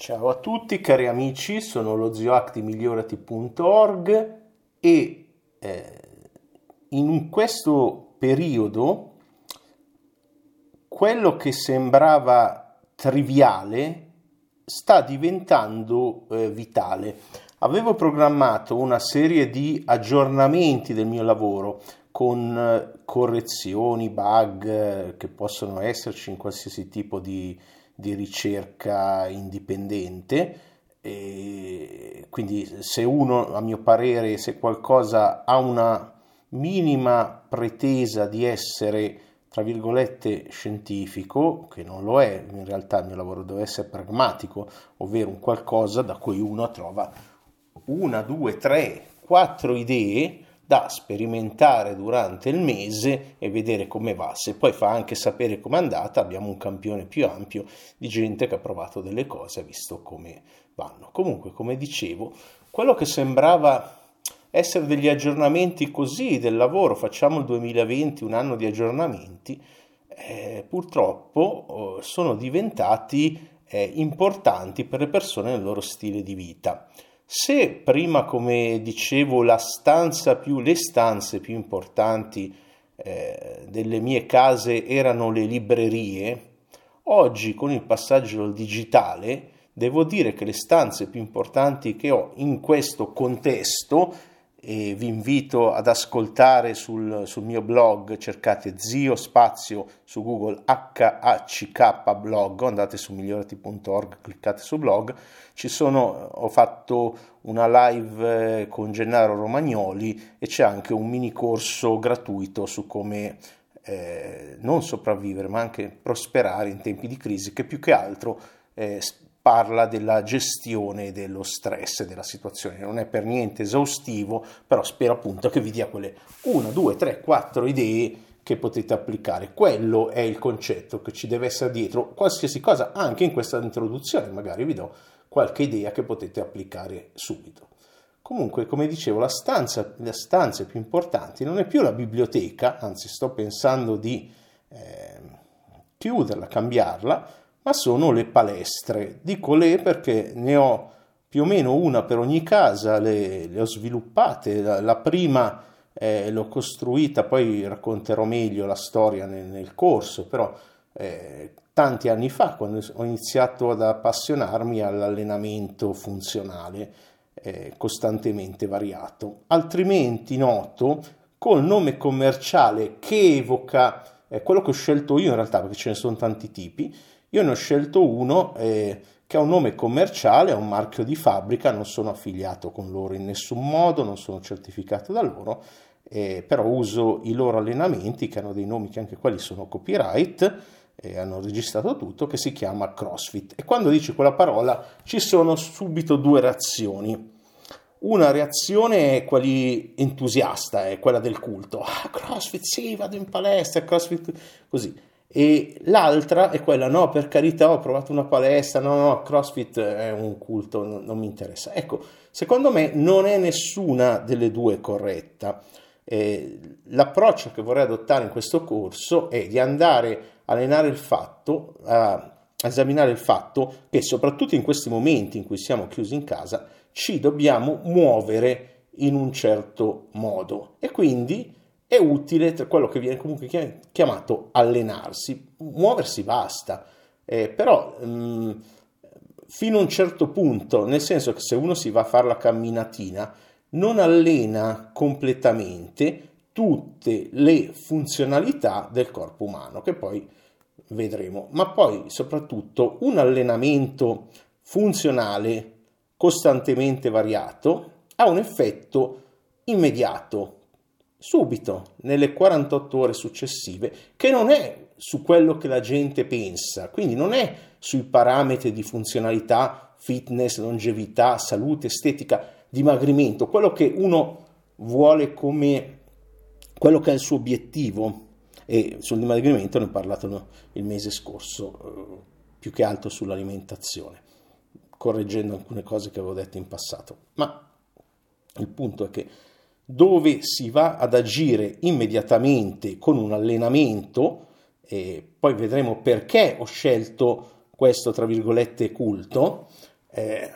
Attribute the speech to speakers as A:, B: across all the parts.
A: Ciao a tutti cari amici, sono lo zioactimigliorati.org e eh, in questo periodo quello che sembrava triviale sta diventando eh, vitale. Avevo programmato una serie di aggiornamenti del mio lavoro con eh, correzioni, bug eh, che possono esserci in qualsiasi tipo di, di ricerca indipendente. E quindi se uno, a mio parere, se qualcosa ha una minima pretesa di essere tra virgolette scientifico, che non lo è, in realtà il mio lavoro deve essere pragmatico, ovvero un qualcosa da cui uno trova una, due, tre, quattro idee da sperimentare durante il mese e vedere come va. Se poi fa anche sapere com'è andata, abbiamo un campione più ampio di gente che ha provato delle cose, ha visto come vanno. Comunque, come dicevo, quello che sembrava essere degli aggiornamenti così del lavoro, facciamo il 2020 un anno di aggiornamenti, eh, purtroppo oh, sono diventati eh, importanti per le persone nel loro stile di vita. Se prima, come dicevo, la stanza più, le stanze più importanti eh, delle mie case erano le librerie, oggi con il passaggio al digitale devo dire che le stanze più importanti che ho in questo contesto e vi invito ad ascoltare sul, sul, mio blog, cercate zio spazio su Google HACK blog, andate su migliorati.org, cliccate su blog, ci sono, ho fatto una live eh, con Gennaro Romagnoli e c'è anche un mini corso gratuito su come eh, non sopravvivere ma anche prosperare in tempi di crisi che più che altro eh, parla della gestione dello stress della situazione. Non è per niente esaustivo, però spero appunto che vi dia quelle 1, 2, 3, 4 idee che potete applicare. Quello è il concetto che ci deve essere dietro qualsiasi cosa, anche in questa introduzione, magari vi do qualche idea che potete applicare subito. Comunque, come dicevo, la stanza, le stanze più importanti non è più la biblioteca, anzi sto pensando di eh, chiuderla, cambiarla, ma sono le palestre. Dico le perché ne ho più o meno una per ogni casa, le, le ho sviluppate. La, la prima eh, l'ho costruita, poi racconterò meglio la storia nel, nel corso, però eh, tanti anni fa, quando ho iniziato ad appassionarmi all'allenamento funzionale eh, costantemente variato. Altrimenti noto col nome commerciale che evoca eh, quello che ho scelto io in realtà, perché ce ne sono tanti tipi, io ne ho scelto uno eh, che ha un nome commerciale, ha un marchio di fabbrica, non sono affiliato con loro in nessun modo, non sono certificato da loro, eh, però uso i loro allenamenti che hanno dei nomi che anche quelli sono copyright, e hanno registrato tutto, che si chiama CrossFit. E quando dici quella parola ci sono subito due reazioni. Una reazione è quella entusiasta, è quella del culto. Ah, CrossFit, sì, vado in palestra, CrossFit, così e l'altra è quella no per carità ho provato una palestra no no crossfit è un culto non, non mi interessa. Ecco secondo me non è nessuna delle due corretta. Eh, l'approccio che vorrei adottare in questo corso è di andare a allenare il fatto a, esaminare il fatto che soprattutto in questi momenti in cui siamo chiusi in casa ci dobbiamo muovere in un certo modo. E quindi è utile tra quello che viene comunque chiamato allenarsi, muoversi basta, eh, però mh, mm, fino a un certo punto, nel senso che se uno si va a fare la camminatina, non allena completamente tutte le funzionalità del corpo umano, che poi vedremo, ma poi soprattutto un allenamento funzionale costantemente variato ha un effetto immediato subito, nelle 48 ore successive, che non è su quello che la gente pensa, quindi non è sui parametri di funzionalità, fitness, longevità, salute, estetica, dimagrimento, quello che uno vuole come quello che è il suo obiettivo e sul dimagrimento ne ho parlato il mese scorso, eh, più che altro sull'alimentazione, correggendo alcune cose che avevo detto in passato. Ma il punto è che dove si va ad agire immediatamente con un allenamento, e poi vedremo perché ho scelto questo, tra virgolette, culto, Eh,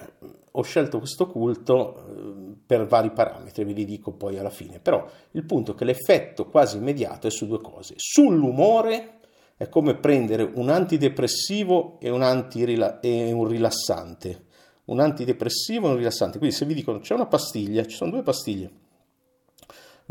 A: ho scelto questo culto eh, per vari parametri, ve li dico poi alla fine, però il punto è che l'effetto quasi immediato è su due cose. Sull'umore è come prendere un antidepressivo e un, antirila- e un rilassante. Un antidepressivo e un rilassante. Quindi se vi dicono c'è una pastiglia, ci sono due pastiglie,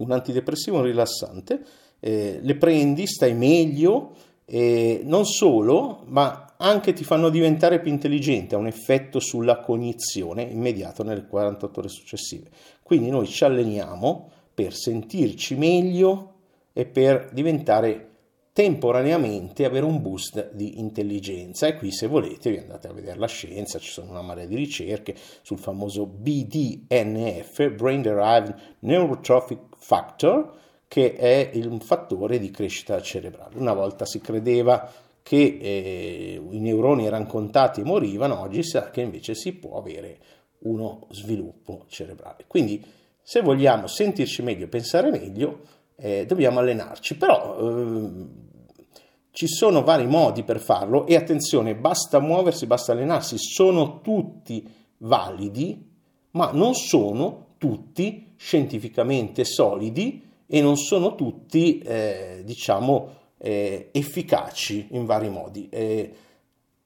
A: un antidepressivo un rilassante, eh, le prendi, stai meglio, e non solo, ma anche ti fanno diventare più intelligente, ha un effetto sulla cognizione immediato nelle 48 ore successive. Quindi noi ci alleniamo per sentirci meglio e per diventare temporaneamente avere un boost di intelligenza e qui se volete vi andate a vedere la scienza, ci sono una marea di ricerche sul famoso BDNF, Brain Derived Neurotrophic Factor, che è un fattore di crescita cerebrale. Una volta si credeva che eh, i neuroni erano contati e morivano, oggi si sa che invece si può avere uno sviluppo cerebrale. Quindi se vogliamo sentirci meglio e pensare meglio, eh, dobbiamo allenarci, però eh, ci sono vari modi per farlo e attenzione, basta muoversi, basta allenarsi, sono tutti validi, ma non sono tutti scientificamente solidi e non sono tutti, eh, diciamo, eh, efficaci in vari modi. Eh,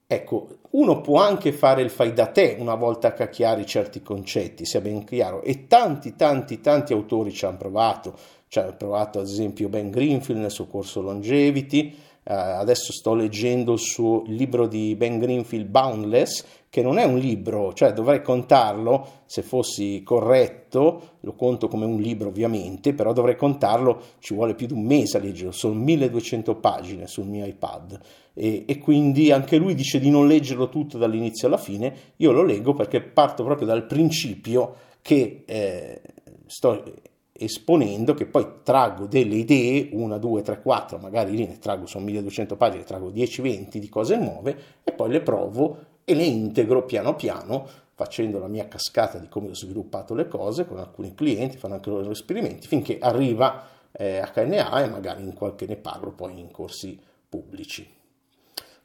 A: ecco, uno può anche fare il fai da te una volta che chiari certi concetti, sia ben chiaro, e tanti, tanti, tanti autori ci hanno provato, ci ha provato ad esempio Ben Greenfield nel suo corso Longevity, Uh, adesso sto leggendo il suo libro di Ben Greenfield Boundless, che non è un libro, cioè dovrei contarlo, se fossi corretto, lo conto come un libro ovviamente, però dovrei contarlo, ci vuole più di un mese a leggerlo, sono 1200 pagine sul mio iPad. E, e quindi anche lui dice di non leggerlo tutto dall'inizio alla fine, io lo leggo perché parto proprio dal principio che eh, sto esponendo che poi traggo delle idee, una, due, tre, quattro, magari lì ne traggo, sono 1200 pagine, traggo 10-20 di cose nuove e poi le provo e le integro piano piano facendo la mia cascata di come ho sviluppato le cose con alcuni clienti, fanno anche loro esperimenti, finché arriva eh, HNA e magari in qualche ne parlo poi in corsi pubblici.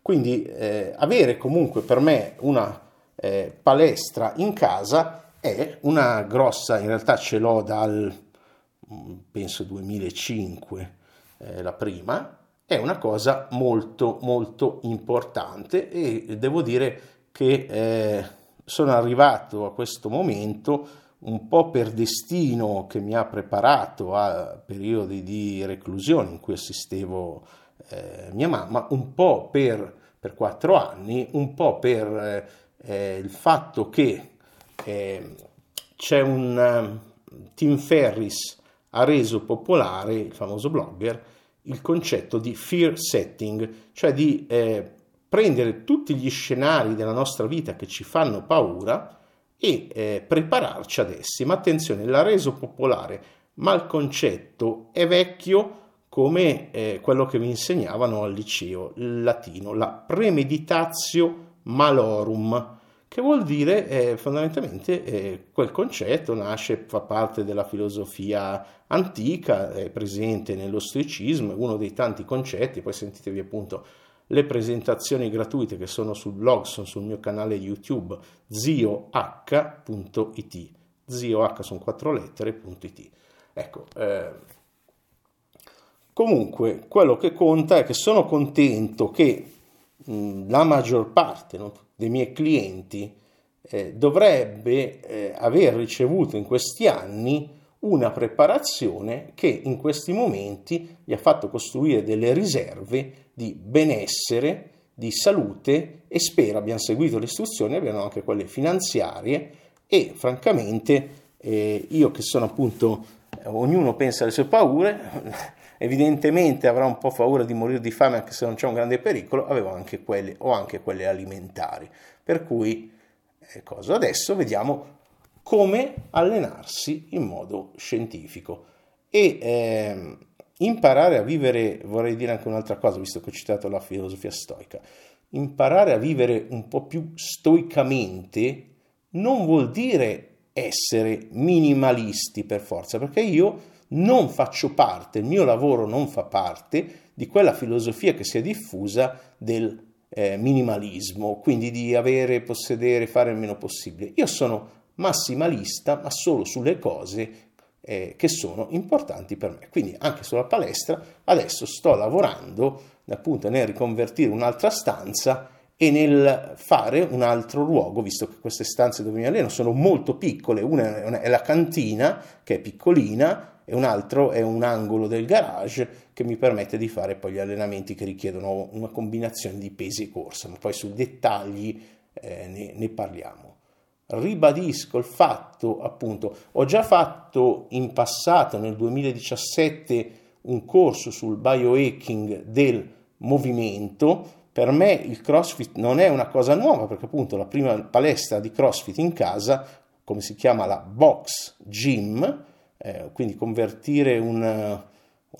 A: Quindi eh, avere comunque per me una eh, palestra in casa è una grossa, in realtà ce l'ho dal penso 2005 eh, la prima, è una cosa molto molto importante e devo dire che eh, sono arrivato a questo momento un po' per destino che mi ha preparato a periodi di reclusione in cui assistevo eh, mia mamma, un po' per, per quattro anni, un po' per eh, eh il fatto che eh, c'è un Tim Ferris ha reso popolare, il famoso blogger, il concetto di fear setting, cioè di eh, prendere tutti gli scenari della nostra vita che ci fanno paura e eh, prepararci ad essi. Ma attenzione, l'ha reso popolare, ma il concetto è vecchio come eh, quello che mi insegnavano al liceo latino, la premeditatio malorum che vuol dire eh, fondamentalmente eh, quel concetto nasce, fa parte della filosofia antica, è presente nello stoicismo, è uno dei tanti concetti, poi sentitevi appunto le presentazioni gratuite che sono sul blog, sono sul mio canale YouTube zioh.it, zioh sono quattro lettere.it. Ecco, eh, comunque quello che conta è che sono contento che la maggior parte, non dei miei clienti eh, dovrebbe eh, aver ricevuto in questi anni una preparazione che in questi momenti gli ha fatto costruire delle riserve di benessere, di salute e spero abbiano seguito le istruzioni, abbiano anche quelle finanziarie e francamente eh, io che sono appunto, eh, ognuno pensa alle sue paure, evidentemente avrà un po' paura di morire di fame anche se non c'è un grande pericolo, avevo anche quelle, o anche quelle alimentari. Per cui, eh, cosa? adesso vediamo come allenarsi in modo scientifico e eh, imparare a vivere, vorrei dire anche un'altra cosa, visto che ho citato la filosofia stoica, imparare a vivere un po' più stoicamente non vuol dire essere minimalisti per forza, perché io non faccio parte, il mio lavoro non fa parte di quella filosofia che si è diffusa del eh, minimalismo, quindi di avere, possedere, fare il meno possibile. Io sono massimalista, ma solo sulle cose eh, che sono importanti per me. Quindi anche sulla palestra adesso sto lavorando appunto nel riconvertire un'altra stanza e nel fare un altro luogo, visto che queste stanze dove mi alleno sono molto piccole, una è la cantina che è piccolina e un altro è un angolo del garage che mi permette di fare poi gli allenamenti che richiedono una combinazione di pesi e corsa, ma poi sui dettagli eh, ne, ne parliamo ribadisco il fatto, appunto, ho già fatto in passato, nel 2017, un corso sul biohacking del movimento. Per me il CrossFit non è una cosa nuova perché appunto la prima palestra di CrossFit in casa, come si chiama la box gym, eh, quindi convertire un,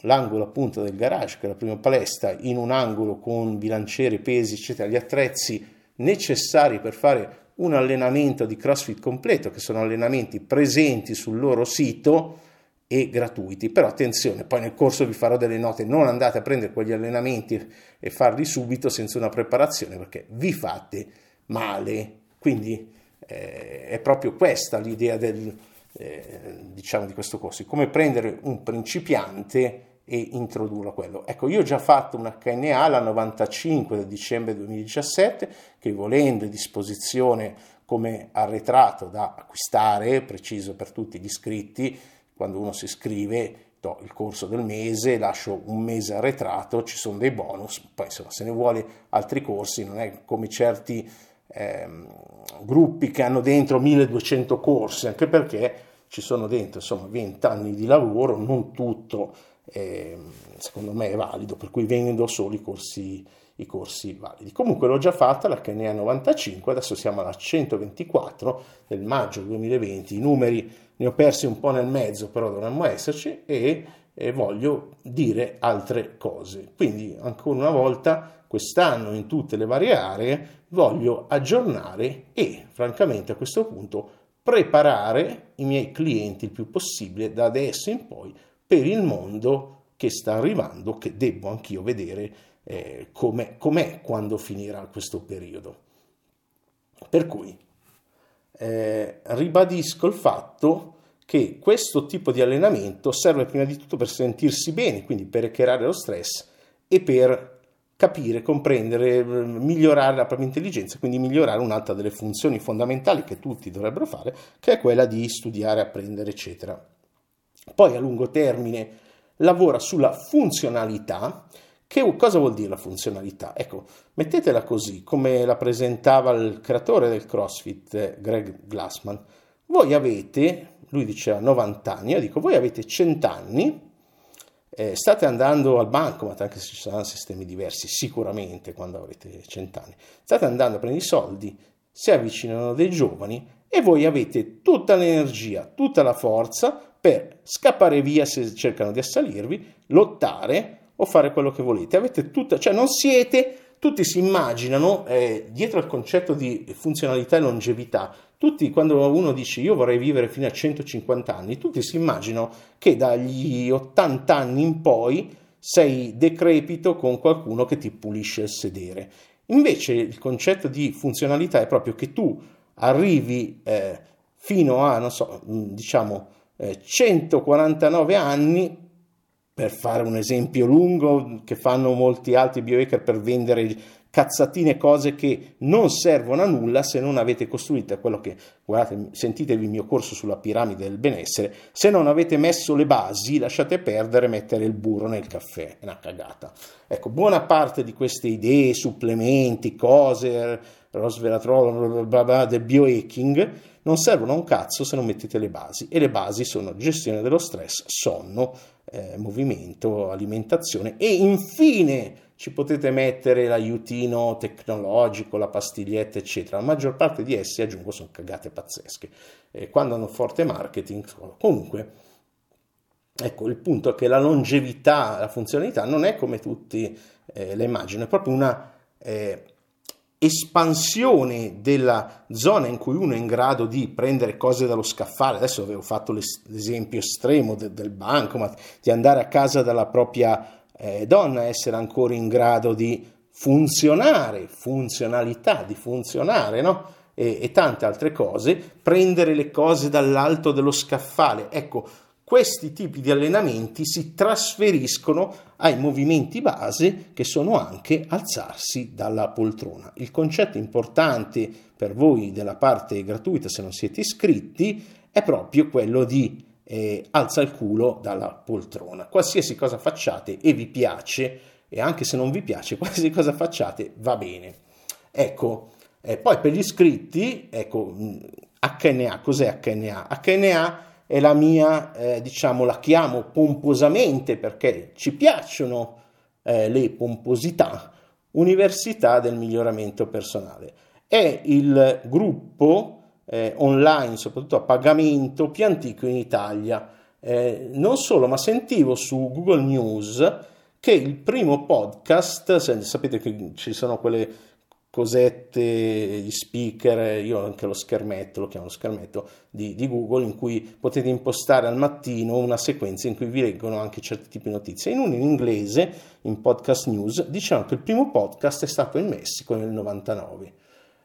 A: l'angolo appunto del garage, che è la prima palestra, in un angolo con bilanciere, pesi, eccetera, gli attrezzi necessari per fare un allenamento di CrossFit completo, che sono allenamenti presenti sul loro sito e gratuiti. Però attenzione, poi nel corso vi farò delle note, non andate a prendere quegli allenamenti e farli subito senza una preparazione perché vi fate male. Quindi eh, è proprio questa l'idea del, eh, diciamo di questo corso, come prendere un principiante e introdurlo a quello. Ecco, io ho già fatto una HNA la 95 del dicembre 2017 che volendo è disposizione come arretrato da acquistare, preciso per tutti gli iscritti, quando uno si iscrive do il corso del mese, lascio un mese arretrato, ci sono dei bonus, poi insomma se ne vuole altri corsi, non è come certi ehm, gruppi che hanno dentro 1200 corsi, anche perché ci sono dentro insomma 20 anni di lavoro, non tutto eh, secondo me è valido, per cui vendo solo i corsi, i corsi validi. Comunque l'ho già fatta, la KNA 95, adesso siamo alla 124 del maggio 2020, i numeri ne ho persi un po' nel mezzo, però dovremmo esserci e, e voglio dire altre cose. Quindi ancora una volta quest'anno in tutte le varie aree voglio aggiornare e francamente a questo punto preparare i miei clienti il più possibile da adesso in poi per il mondo che sta arrivando, che devo anch'io vedere eh, com'è, com'è quando finirà questo periodo. Per cui eh, ribadisco il fatto che questo tipo di allenamento serve prima di tutto per sentirsi bene, quindi per hackerare lo stress e per capire, comprendere, migliorare la propria intelligenza, quindi migliorare un'altra delle funzioni fondamentali che tutti dovrebbero fare, che è quella di studiare, apprendere, eccetera. Poi a lungo termine lavora sulla funzionalità. Che cosa vuol dire la funzionalità? Ecco, mettetela così, come la presentava il creatore del CrossFit, Greg Glassman. Voi avete, lui diceva 90 anni, io dico, voi avete 100 anni, eh, state andando al bancomat, anche se ci saranno sistemi diversi, sicuramente quando avrete 100 anni, state andando a prendere i soldi, si avvicinano dei giovani e voi avete tutta l'energia, tutta la forza per scappare via se cercano di assalirvi, lottare o fare quello che volete. Avete tutta, cioè non siete, tutti si immaginano eh, dietro al concetto di funzionalità e longevità. Tutti, quando uno dice io vorrei vivere fino a 150 anni, tutti si immaginano che dagli 80 anni in poi sei decrepito con qualcuno che ti pulisce il sedere. Invece il concetto di funzionalità è proprio che tu arrivi eh, fino a, non so, diciamo, 149 eh, anni, per fare un esempio lungo che fanno molti altri biohacker per vendere cazzatine, cose che non servono a nulla se non avete costruito quello che, guardate, sentitevi il mio corso sulla piramide del benessere, se non avete messo le basi lasciate perdere mettere il burro nel caffè, è una cagata. Ecco, buona parte di queste idee, supplementi, cose, resveratrol, del biohacking, non servono a un cazzo se non mettete le basi e le basi sono gestione dello stress, sonno, eh, movimento, alimentazione e infine ci potete mettere l'aiutino tecnologico, la pastiglietta eccetera, la maggior parte di essi aggiungo sono cagate pazzesche. Eh, quando hanno forte marketing comunque ecco il punto è che la longevità, la funzionalità non è come tutti eh, le immaginano, è proprio una eh, espansione della zona in cui uno è in grado di prendere cose dallo scaffale. Adesso avevo fatto l'esempio estremo del, del bancomat, di andare a casa dalla propria eh, donna, essere ancora in grado di funzionare, funzionalità di funzionare, no? E, e, tante altre cose, prendere le cose dall'alto dello scaffale. Ecco, questi tipi di allenamenti si trasferiscono ai movimenti base che sono anche alzarsi dalla poltrona. Il concetto importante per voi della parte gratuita, se non siete iscritti, è proprio quello di eh, alza il culo dalla poltrona. Qualsiasi cosa facciate e vi piace, e anche se non vi piace, qualsiasi cosa facciate va bene. Ecco, eh, poi per gli iscritti, ecco, HNA, cos'è HNA? HNA è la mia, eh, diciamo, la chiamo pomposamente perché ci piacciono eh, le pomposità, Università del miglioramento personale. È il gruppo eh, online, soprattutto a pagamento, più antico in Italia. Eh, non solo, ma sentivo su Google News che il primo podcast, sapete che ci sono quelle cosette, gli speaker, io ho anche lo schermetto, lo chiamo lo schermetto di, di, Google, in cui potete impostare al mattino una sequenza in cui vi leggono anche certi tipi di notizie. In uno in inglese, in Podcast News, dicevano che il primo podcast è stato in Messico nel 99,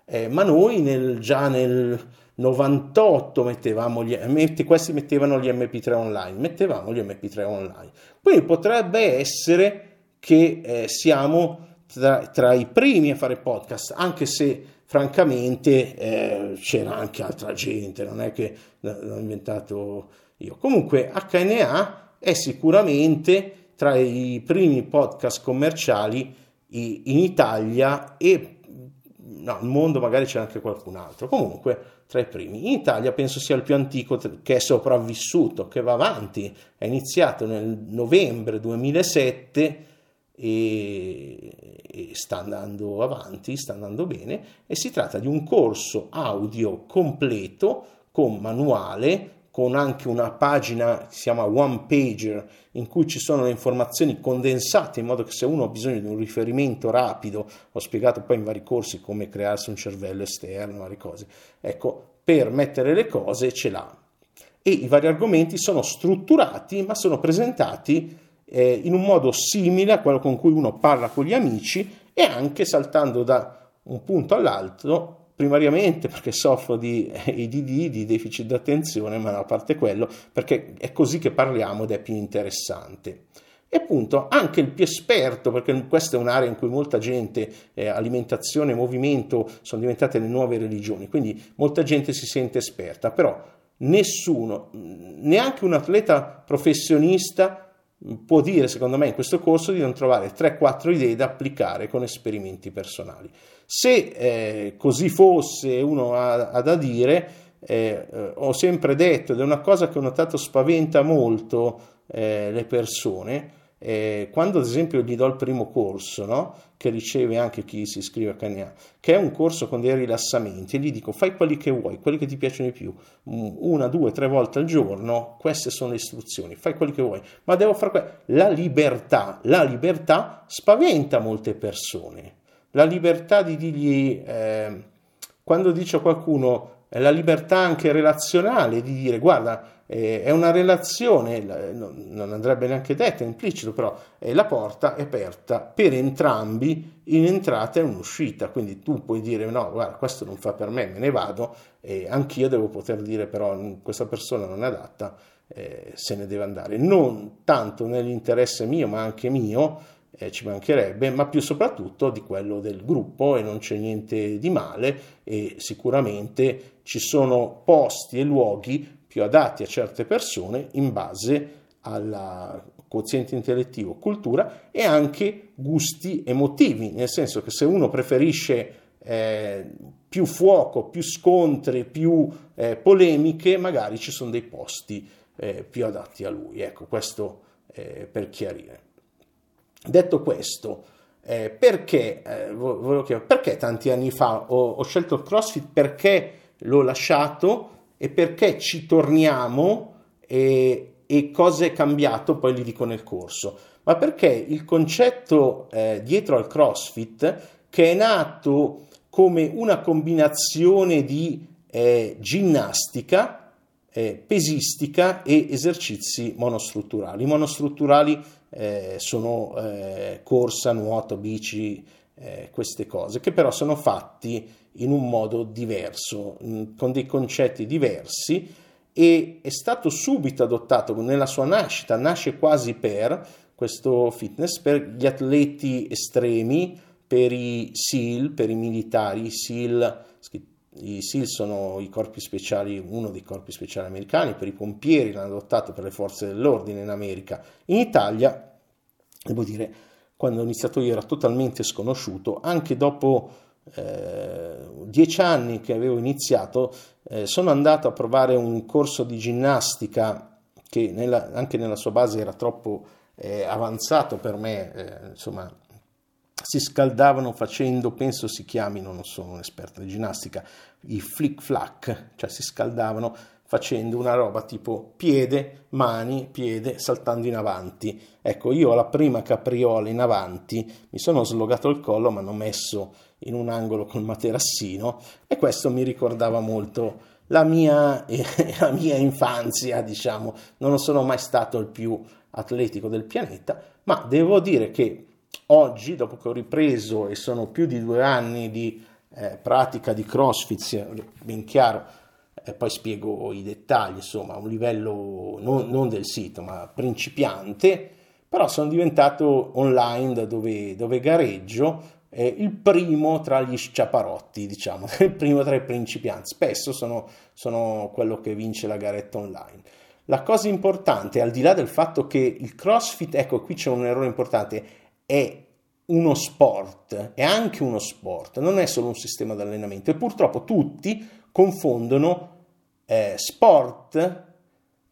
A: eh, ma noi nel, già nel 98 mettevamo gli, metti, questi mettevano gli MP3 online, mettevamo gli MP3 online. Quindi potrebbe essere che eh, siamo tra, tra, i primi a fare podcast, anche se francamente eh, c'era anche altra gente, non è che l'ho inventato io. Comunque HNA è sicuramente tra i primi podcast commerciali in Italia e no, al mondo magari c'è anche qualcun altro, comunque tra i primi. In Italia penso sia il più antico che è sopravvissuto, che va avanti, è iniziato nel novembre 2007 e, e sta andando avanti, sta andando bene e si tratta di un corso audio completo con manuale, con anche una pagina che si chiama one pager in cui ci sono le informazioni condensate in modo che se uno ha bisogno di un riferimento rapido, ho spiegato poi in vari corsi come crearsi un cervello esterno, varie cose, ecco, per mettere le cose ce l'ha. E i vari argomenti sono strutturati ma sono presentati eh, in un modo simile a quello con cui uno parla con gli amici e anche saltando da un punto all'altro primariamente perché soffro di ADD, di deficit d'attenzione, ma a parte quello, perché è così che parliamo ed è più interessante. E appunto anche il più esperto, perché questa è un'area in cui molta gente, eh, alimentazione e movimento sono diventate le nuove religioni, quindi molta gente si sente esperta, però nessuno, neanche un atleta professionista può dire, secondo me, in questo corso di non trovare 3-4 idee da applicare con esperimenti personali. Se eh, così fosse uno ha, ha da dire, eh, eh, ho sempre detto, ed è una cosa che ho notato spaventa molto eh, le persone, eh, quando ad esempio gli do il primo corso, no? che riceve anche chi si iscrive a KNA, che è un corso con dei rilassamenti, e gli dico fai quelli che vuoi, quelli che ti piacciono di più, mm, una, due, tre volte al giorno, queste sono le istruzioni, fai quelli che vuoi, ma devo fare quello. La libertà, la libertà spaventa molte persone, la libertà di dirgli, eh, quando dice a qualcuno, la libertà anche relazionale, di dire guarda, eh, è una relazione, non andrebbe neanche detta, è implicito, però eh, la porta è aperta per entrambi in entrata e in uscita, quindi tu puoi dire no, guarda, questo non fa per me, me ne vado, e anch'io devo poter dire però questa persona non è adatta, eh, se ne deve andare, non tanto nell'interesse mio, ma anche mio, eh, ci mancherebbe, ma più soprattutto di quello del gruppo e non c'è niente di male e sicuramente ci sono posti e luoghi più adatti a certe persone in base al quoziente intellettivo, cultura e anche gusti emotivi, nel senso che se uno preferisce eh, più fuoco, più scontri, più eh, polemiche, magari ci sono dei posti eh, più adatti a lui. Ecco, questo per chiarire. Detto questo, eh, perché, eh, perché, tanti anni fa ho, ho scelto il CrossFit? Perché l'ho lasciato? E perché ci torniamo e, e cosa è cambiato, poi li dico nel corso, ma perché il concetto eh, dietro al CrossFit, che è nato come una combinazione di eh, ginnastica, eh, pesistica e esercizi monostrutturali. I monostrutturali eh, sono eh, corsa, nuoto, bici, eh, queste cose, che però sono fatti in un modo diverso, mm, con dei concetti diversi e è stato subito adottato nella sua nascita, nasce quasi per questo fitness, per gli atleti estremi, per i SEAL, per i militari, i SEAL, i SEAL sono i corpi speciali, uno dei corpi speciali americani, per i pompieri l'hanno adottato per le forze dell'ordine in America. In Italia, devo dire, quando ho iniziato io era totalmente sconosciuto, anche dopo eh, dieci anni che avevo iniziato, eh, sono andato a provare un corso di ginnastica che nella, anche nella sua base era troppo eh, avanzato per me, eh, insomma si scaldavano facendo, penso si chiamino, non sono un esperto di ginnastica, i flick flack, cioè si scaldavano facendo una roba tipo piede, mani, piede, saltando in avanti. Ecco, io alla prima capriola in avanti mi sono slogato il collo, ma hanno messo in un angolo col materassino e questo mi ricordava molto la mia, la mia infanzia, diciamo. Non sono mai stato il più atletico del pianeta, ma devo dire che Oggi, dopo che ho ripreso e sono più di due anni di eh, pratica di CrossFit, ben chiaro, eh, poi spiego i dettagli, insomma, a un livello non, non, del sito, ma principiante, però sono diventato online dove, dove gareggio eh, il primo tra gli sciaparotti, diciamo, il primo tra i principianti. Spesso sono, sono quello che vince la garetta online. La cosa importante, al di là del fatto che il CrossFit, ecco qui c'è un errore importante, è uno sport, è anche uno sport, non è solo un sistema di allenamento e purtroppo tutti confondono eh, sport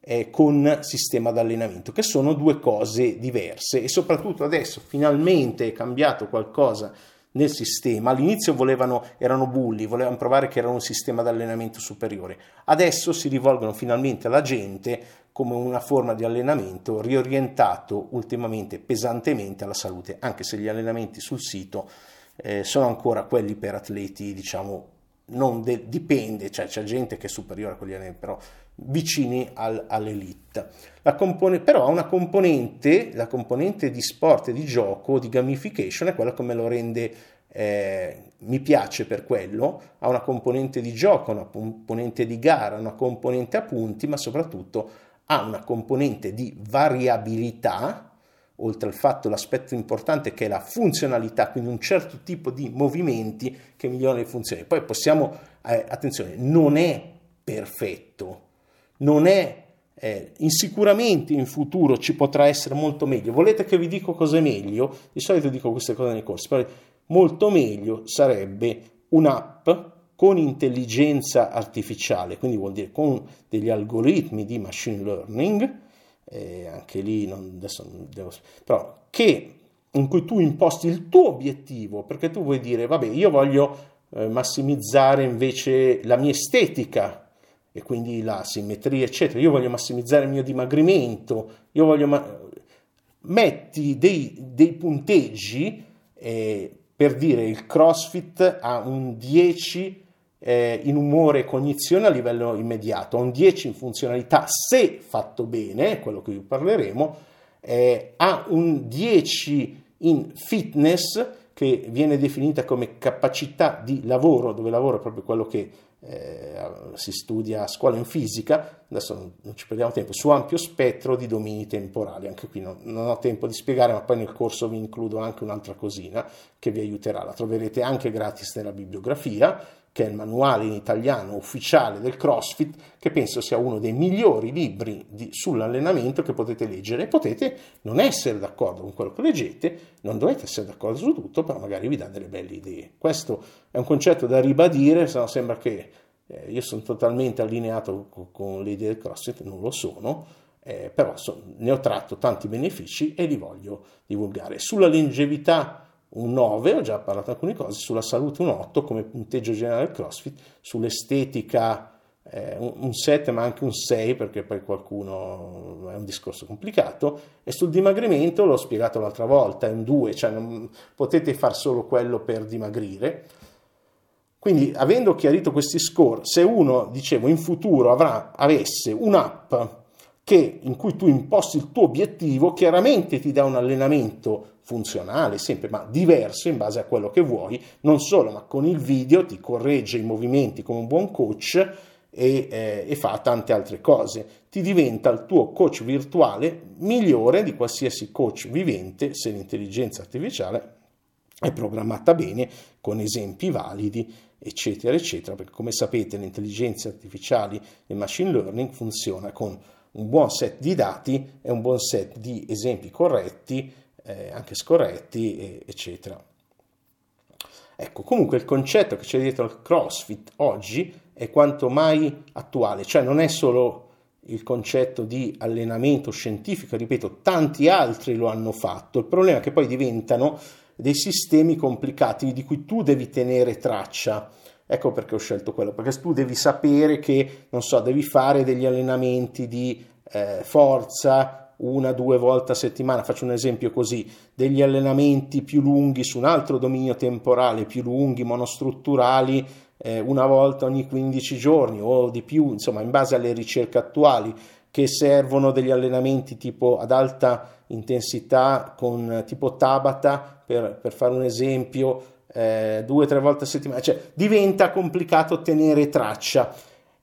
A: eh, con sistema di allenamento, che sono due cose diverse e soprattutto adesso finalmente è cambiato qualcosa nel sistema. All'inizio volevano, erano bulli, volevano provare che era un sistema di allenamento superiore. Adesso si rivolgono finalmente alla gente come una forma di allenamento riorientato ultimamente pesantemente alla salute, anche se gli allenamenti sul sito eh, sono ancora quelli per atleti, diciamo, non de- dipende, cioè c'è gente che è superiore a quegli allenamenti, però vicini al, all'elite. La compone- però una componente, la componente di sport di gioco, di gamification, è quella come lo rende eh, mi piace per quello, ha una componente di gioco, una componente di gara, una componente a punti, ma soprattutto ha una componente di variabilità, oltre al fatto l'aspetto importante che è la funzionalità, quindi un certo tipo di movimenti che migliorano le funzioni. Poi possiamo, eh, attenzione, non è perfetto, non è eh, sicuramente in futuro ci potrà essere molto meglio. Volete che vi dico cosa è meglio? Di solito dico queste cose nei corsi, però molto meglio sarebbe un'app con intelligenza artificiale, quindi vuol dire con degli algoritmi di machine learning, eh, anche lì non, adesso non devo, però che in cui tu imposti il tuo obiettivo, perché tu vuoi dire, vabbè, io voglio eh, massimizzare invece la mia estetica e quindi la simmetria, eccetera, io voglio massimizzare il mio dimagrimento, io voglio ma- metti dei, dei punteggi eh, per dire il CrossFit ha un 10 eh, in umore e cognizione a livello immediato, un 10 in funzionalità se fatto bene, quello che vi parleremo, eh, ha un 10 in fitness che viene definita come capacità di lavoro, dove lavoro è proprio quello che eh, si studia a scuola in fisica, adesso non, ci perdiamo tempo, su ampio spettro di domini temporali, anche qui non, non, ho tempo di spiegare, ma poi nel corso vi includo anche un'altra cosina che vi aiuterà, la troverete anche gratis nella bibliografia, che è il manuale in italiano ufficiale del CrossFit, che penso sia uno dei migliori libri di, sull'allenamento che potete leggere. Potete non essere d'accordo con quello che leggete, non dovete essere d'accordo su tutto, però magari vi dà delle belle idee. Questo è un concetto da ribadire, se no sembra che eh, io sono totalmente allineato con, con le idee del CrossFit, non lo sono. Eh, però so, ne ho tratto tanti benefici e li voglio divulgare. Sulla longevità un 9, ho già parlato alcune cose, sulla salute un 8 come punteggio generale del CrossFit, sull'estetica eh, un 7 ma anche un 6 perché poi qualcuno è un discorso complicato e sul dimagrimento l'ho spiegato l'altra volta, è un 2, cioè non potete fare solo quello per dimagrire. Quindi avendo chiarito questi score, se uno, dicevo, in futuro avrà, avesse un'app che, in cui tu imposti il tuo obiettivo, chiaramente ti dà un allenamento funzionale, sempre, ma diverso in base a quello che vuoi, non solo, ma con il video ti corregge i movimenti come un buon coach e, eh, e, fa tante altre cose. Ti diventa il tuo coach virtuale migliore di qualsiasi coach vivente se l'intelligenza artificiale è programmata bene, con esempi validi, eccetera, eccetera, perché come sapete l'intelligenza artificiale e il machine learning funziona con un buon set di dati e un buon set di esempi corretti, eh, anche scorretti, eccetera. Ecco, comunque il concetto che c'è dietro al CrossFit oggi è quanto mai attuale, cioè non è solo il concetto di allenamento scientifico, ripeto, tanti altri lo hanno fatto, il problema è che poi diventano dei sistemi complicati di cui tu devi tenere traccia. Ecco perché ho scelto quello, perché tu devi sapere che, non so, devi fare degli allenamenti di eh, forza una due volte a settimana, faccio un esempio così, degli allenamenti più lunghi su un altro dominio temporale, più lunghi, monostrutturali, eh, una volta ogni 15 giorni o di più, insomma, in base alle ricerche attuali, che servono degli allenamenti tipo ad alta intensità con tipo Tabata, per, per fare un esempio, eh, due o tre volte a settimana, cioè diventa complicato tenere traccia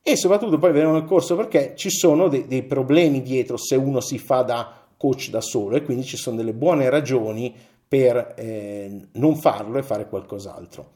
A: e soprattutto poi vedremo nel corso perché ci sono dei, dei problemi dietro se uno si fa da coach da solo e quindi ci sono delle buone ragioni per eh, non farlo e fare qualcos'altro.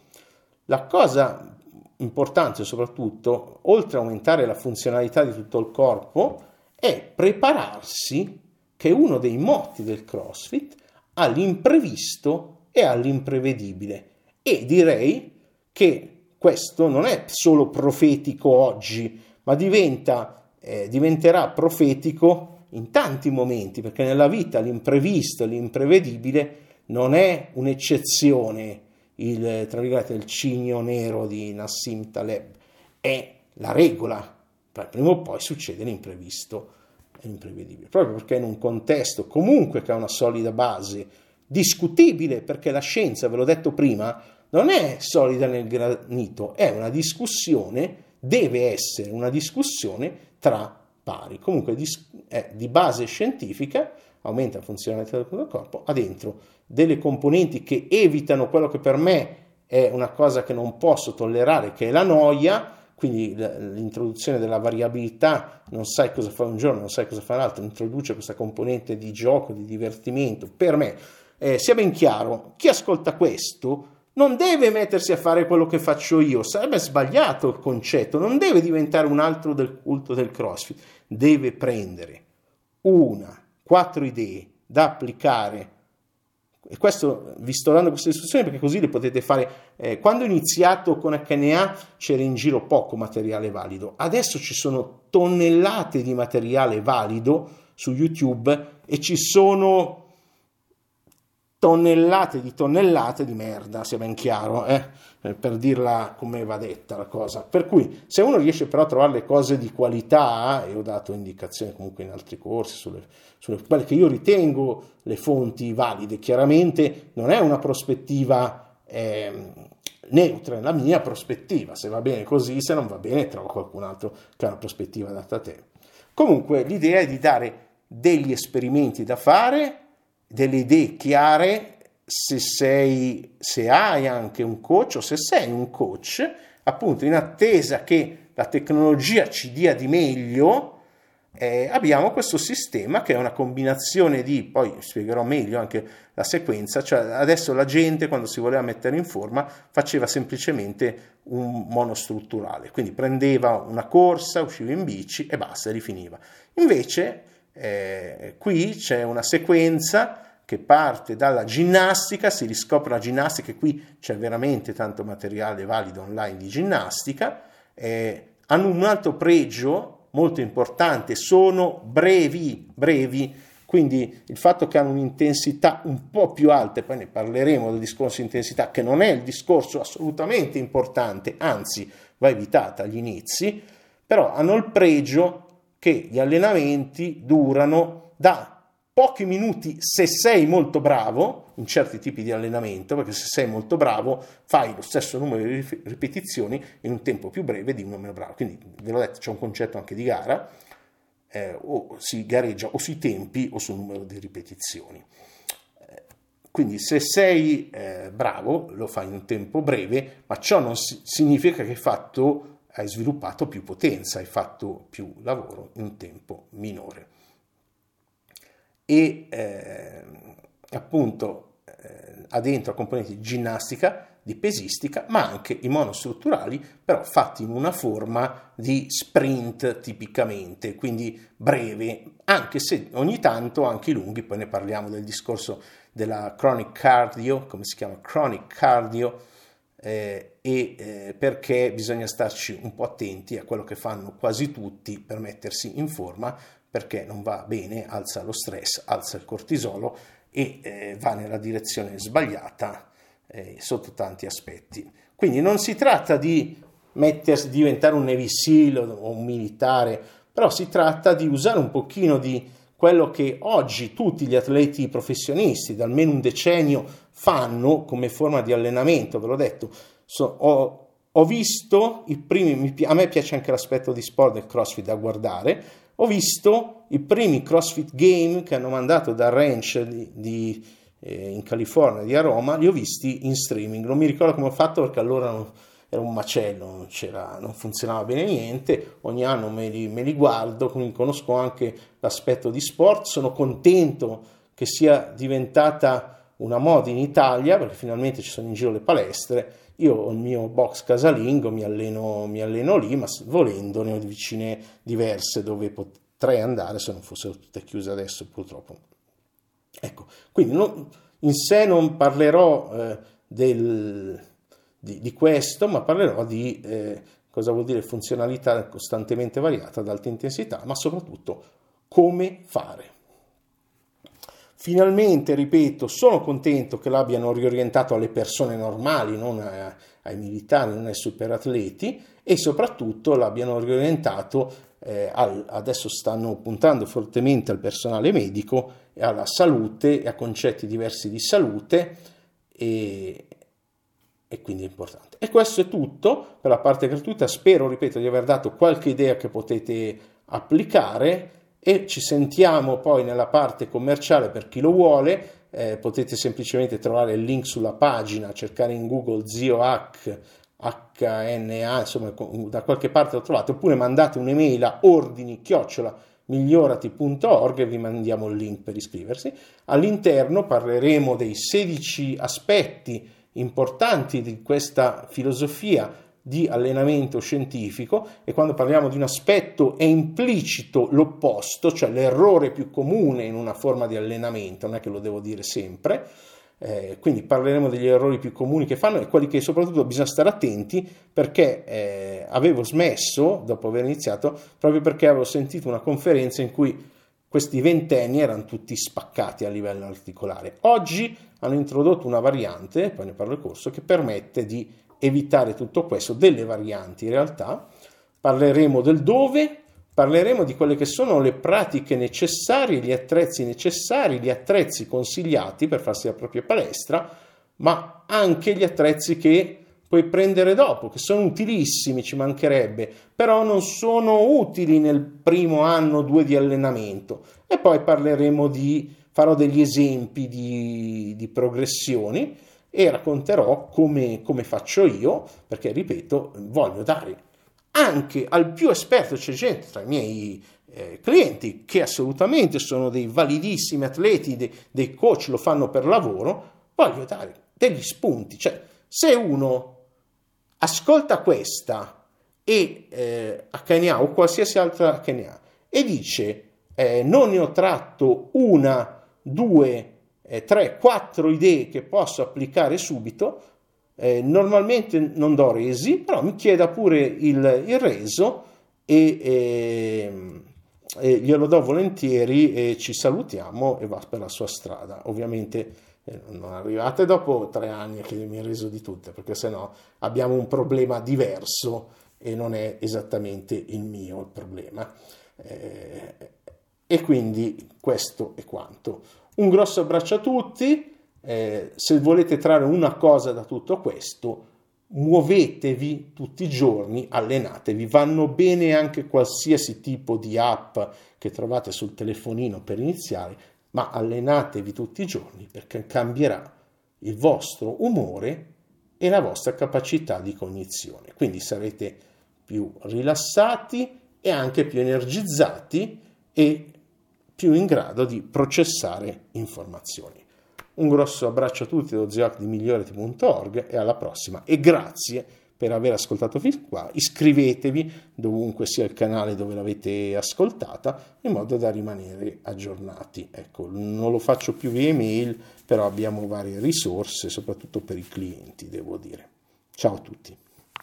A: La cosa importante soprattutto, oltre a aumentare la funzionalità di tutto il corpo, è prepararsi, che è uno dei motti del CrossFit, all'imprevisto e all'imprevedibile. E direi che questo non è solo profetico oggi, ma diventa, eh, diventerà profetico in tanti momenti, perché nella vita l'imprevisto, l'imprevedibile non è un'eccezione, il, tra virgolette, il cigno nero di Nassim Taleb, è la regola. Prima o poi succede l'imprevisto l'imprevedibile, proprio perché in un contesto comunque che ha una solida base, discutibile, perché la scienza, ve l'ho detto prima, non è solida nel granito, è una discussione, deve essere una discussione tra pari. Comunque è di base scientifica, aumenta la funzionalità del corpo, ha dentro delle componenti che evitano quello che per me è una cosa che non posso tollerare, che è la noia, quindi l'introduzione della variabilità, non sai cosa fa un giorno, non sai cosa fa l'altro, introduce questa componente di gioco, di divertimento. Per me, eh, sia ben chiaro, chi ascolta questo non deve mettersi a fare quello che faccio io, sarebbe sbagliato il concetto, non deve diventare un altro del culto del CrossFit, deve prendere una, quattro idee da applicare. E questo vi sto dando queste istruzioni perché così le potete fare. Eh, quando ho iniziato con HNA c'era in giro poco materiale valido, adesso ci sono tonnellate di materiale valido su YouTube e ci sono tonnellate di tonnellate di merda, sia ben chiaro, eh? per dirla come va detta la cosa. Per cui se uno riesce però a trovare le cose di qualità, e ho dato indicazioni comunque in altri corsi sulle, sulle quelle che io ritengo le fonti valide, chiaramente non è una prospettiva eh, neutra, è la mia prospettiva, se va bene così, se non va bene trovo qualcun altro che ha una prospettiva adatta a te. Comunque l'idea è di dare degli esperimenti da fare, delle idee chiare se, sei, se hai anche un coach o se sei un coach, appunto in attesa che la tecnologia ci dia di meglio, eh, abbiamo questo sistema che è una combinazione di, poi spiegherò meglio anche la sequenza, cioè adesso la gente quando si voleva mettere in forma faceva semplicemente un monostrutturale, quindi prendeva una corsa, usciva in bici e basta, rifiniva. Invece eh, qui c'è una sequenza che parte dalla ginnastica, si riscopre la ginnastica e qui c'è veramente tanto materiale valido online di ginnastica, eh, hanno un altro pregio molto importante, sono brevi, brevi, quindi il fatto che hanno un'intensità un po' più alta, poi ne parleremo del discorso di intensità, che non è il discorso assolutamente importante, anzi va evitata agli inizi, però hanno il pregio che gli allenamenti durano da pochi minuti se sei molto bravo in certi tipi di allenamento, perché se sei molto bravo fai lo stesso numero di ripetizioni in un tempo più breve di uno meno bravo. Quindi ve l'ho detto, c'è un concetto anche di gara. eh, o si gareggia o sui tempi o sul numero di ripetizioni. Eh, quindi se sei eh, bravo lo fai in un tempo breve, ma ciò non si- significa che hai, fatto, hai sviluppato più potenza, hai fatto più lavoro in un tempo minore. E eh, appunto eh, ha dentro componenti di ginnastica, di pesistica, ma anche i monostrutturali, però fatti in una forma di sprint tipicamente, quindi breve, anche se ogni tanto anche lunghi, poi ne parliamo del discorso della chronic cardio, come si chiama chronic cardio, eh, e eh, perché bisogna starci un po' attenti a quello che fanno quasi tutti per mettersi in forma, perché non va bene, alza lo stress, alza il cortisolo e eh, va nella direzione sbagliata eh, sotto tanti aspetti. Quindi non si tratta di mettersi, diventare un Navy o un militare, però si tratta di usare un pochino di quello che oggi tutti gli atleti professionisti, da almeno un decennio, fanno come forma di allenamento, ve l'ho detto. So, ho, ho, visto i primi, a me piace anche l'aspetto di sport del CrossFit da guardare, ho visto i primi CrossFit Game che hanno mandato dal ranch di, di eh, in California, di a Roma, li ho visti in streaming. Non mi ricordo come ho fatto perché allora non, era un macello, non, non, funzionava bene niente. Ogni anno me li, me li guardo, quindi conosco anche l'aspetto di sport. Sono contento che sia diventata una moda in Italia perché finalmente ci sono in giro le palestre. Io ho il mio box casalingo, mi alleno, mi alleno lì, ma volendo ne ho vicine diverse dove potrei andare se non fossero tutte chiuse adesso purtroppo. Ecco, quindi non, in sé non parlerò eh, del, di, di, questo, ma parlerò di eh, cosa vuol dire funzionalità costantemente variata ad alta intensità, ma soprattutto come fare. Finalmente, ripeto, sono contento che l'abbiano riorientato alle persone normali, non a, ai militari, non ai superatleti, e soprattutto l'abbiano riorientato eh, al, adesso stanno puntando fortemente al personale medico e alla salute e a concetti diversi di salute e, e quindi è importante. E questo è tutto per la parte gratuita, spero, ripeto, di aver dato qualche idea che potete applicare e ci sentiamo poi nella parte commerciale per chi lo vuole. Eh, potete semplicemente trovare il link sulla pagina, cercare in Google ZioHack HNA, insomma, da qualche parte lo trovate, oppure mandate un'email a ordini chiocciola migliorati.org e vi mandiamo il link per iscriversi. All'interno parleremo dei 16 aspetti importanti di questa filosofia di allenamento scientifico e quando parliamo di un aspetto è implicito l'opposto, cioè l'errore più comune in una forma di allenamento, non è che lo devo dire sempre eh, quindi parleremo degli errori più comuni che fanno e quelli che soprattutto bisogna stare attenti perché eh, avevo smesso dopo aver iniziato proprio perché avevo sentito una conferenza in cui questi ventenni erano tutti spaccati a livello articolare. Oggi hanno introdotto una variante, poi ne parlo il corso, che permette di evitare tutto questo, delle varianti in realtà. Parleremo del dove, Parleremo di quelle che sono le pratiche necessarie, gli attrezzi necessari, gli attrezzi consigliati per farsi la propria palestra, ma anche gli attrezzi che puoi prendere dopo, che sono utilissimi, ci mancherebbe, però non sono utili nel primo anno o due di allenamento. E poi parleremo di, farò degli esempi di, di progressioni e racconterò come, come faccio io, perché ripeto, voglio dare anche al più esperto, c'è gente tra i miei eh, clienti che assolutamente sono dei validissimi atleti, dei, dei coach, lo fanno per lavoro, voglio dare degli spunti. Cioè, se uno ascolta questa e eh, HNA o qualsiasi altra HNA e dice eh, non ne ho tratto una, due, eh, tre, quattro idee che posso applicare subito, eh, normalmente non do resi, però mi chieda pure il, il reso e, e, e, glielo do volentieri e ci salutiamo e va per la sua strada. Ovviamente eh, non arrivate dopo tre anni che mi ha reso di tutte, perché sennò abbiamo un problema diverso e non è esattamente il mio il problema. Eh, e quindi questo è quanto. Un grosso abbraccio a tutti eh, se volete trarre una cosa da tutto questo, muovetevi tutti i giorni, allenatevi, vanno bene anche qualsiasi tipo di app che trovate sul telefonino per iniziare, ma allenatevi tutti i giorni perché cambierà il vostro umore e la vostra capacità di cognizione. Quindi sarete più rilassati e anche più energizzati e più in grado di processare informazioni. Un grosso abbraccio a tutti da Zioc di migliorati.org e alla prossima e grazie per aver ascoltato fin qua. Iscrivetevi dovunque sia il canale dove l'avete ascoltata in modo da rimanere aggiornati. Ecco, non lo faccio più via email, però abbiamo varie risorse, soprattutto per i clienti, devo dire. Ciao a tutti.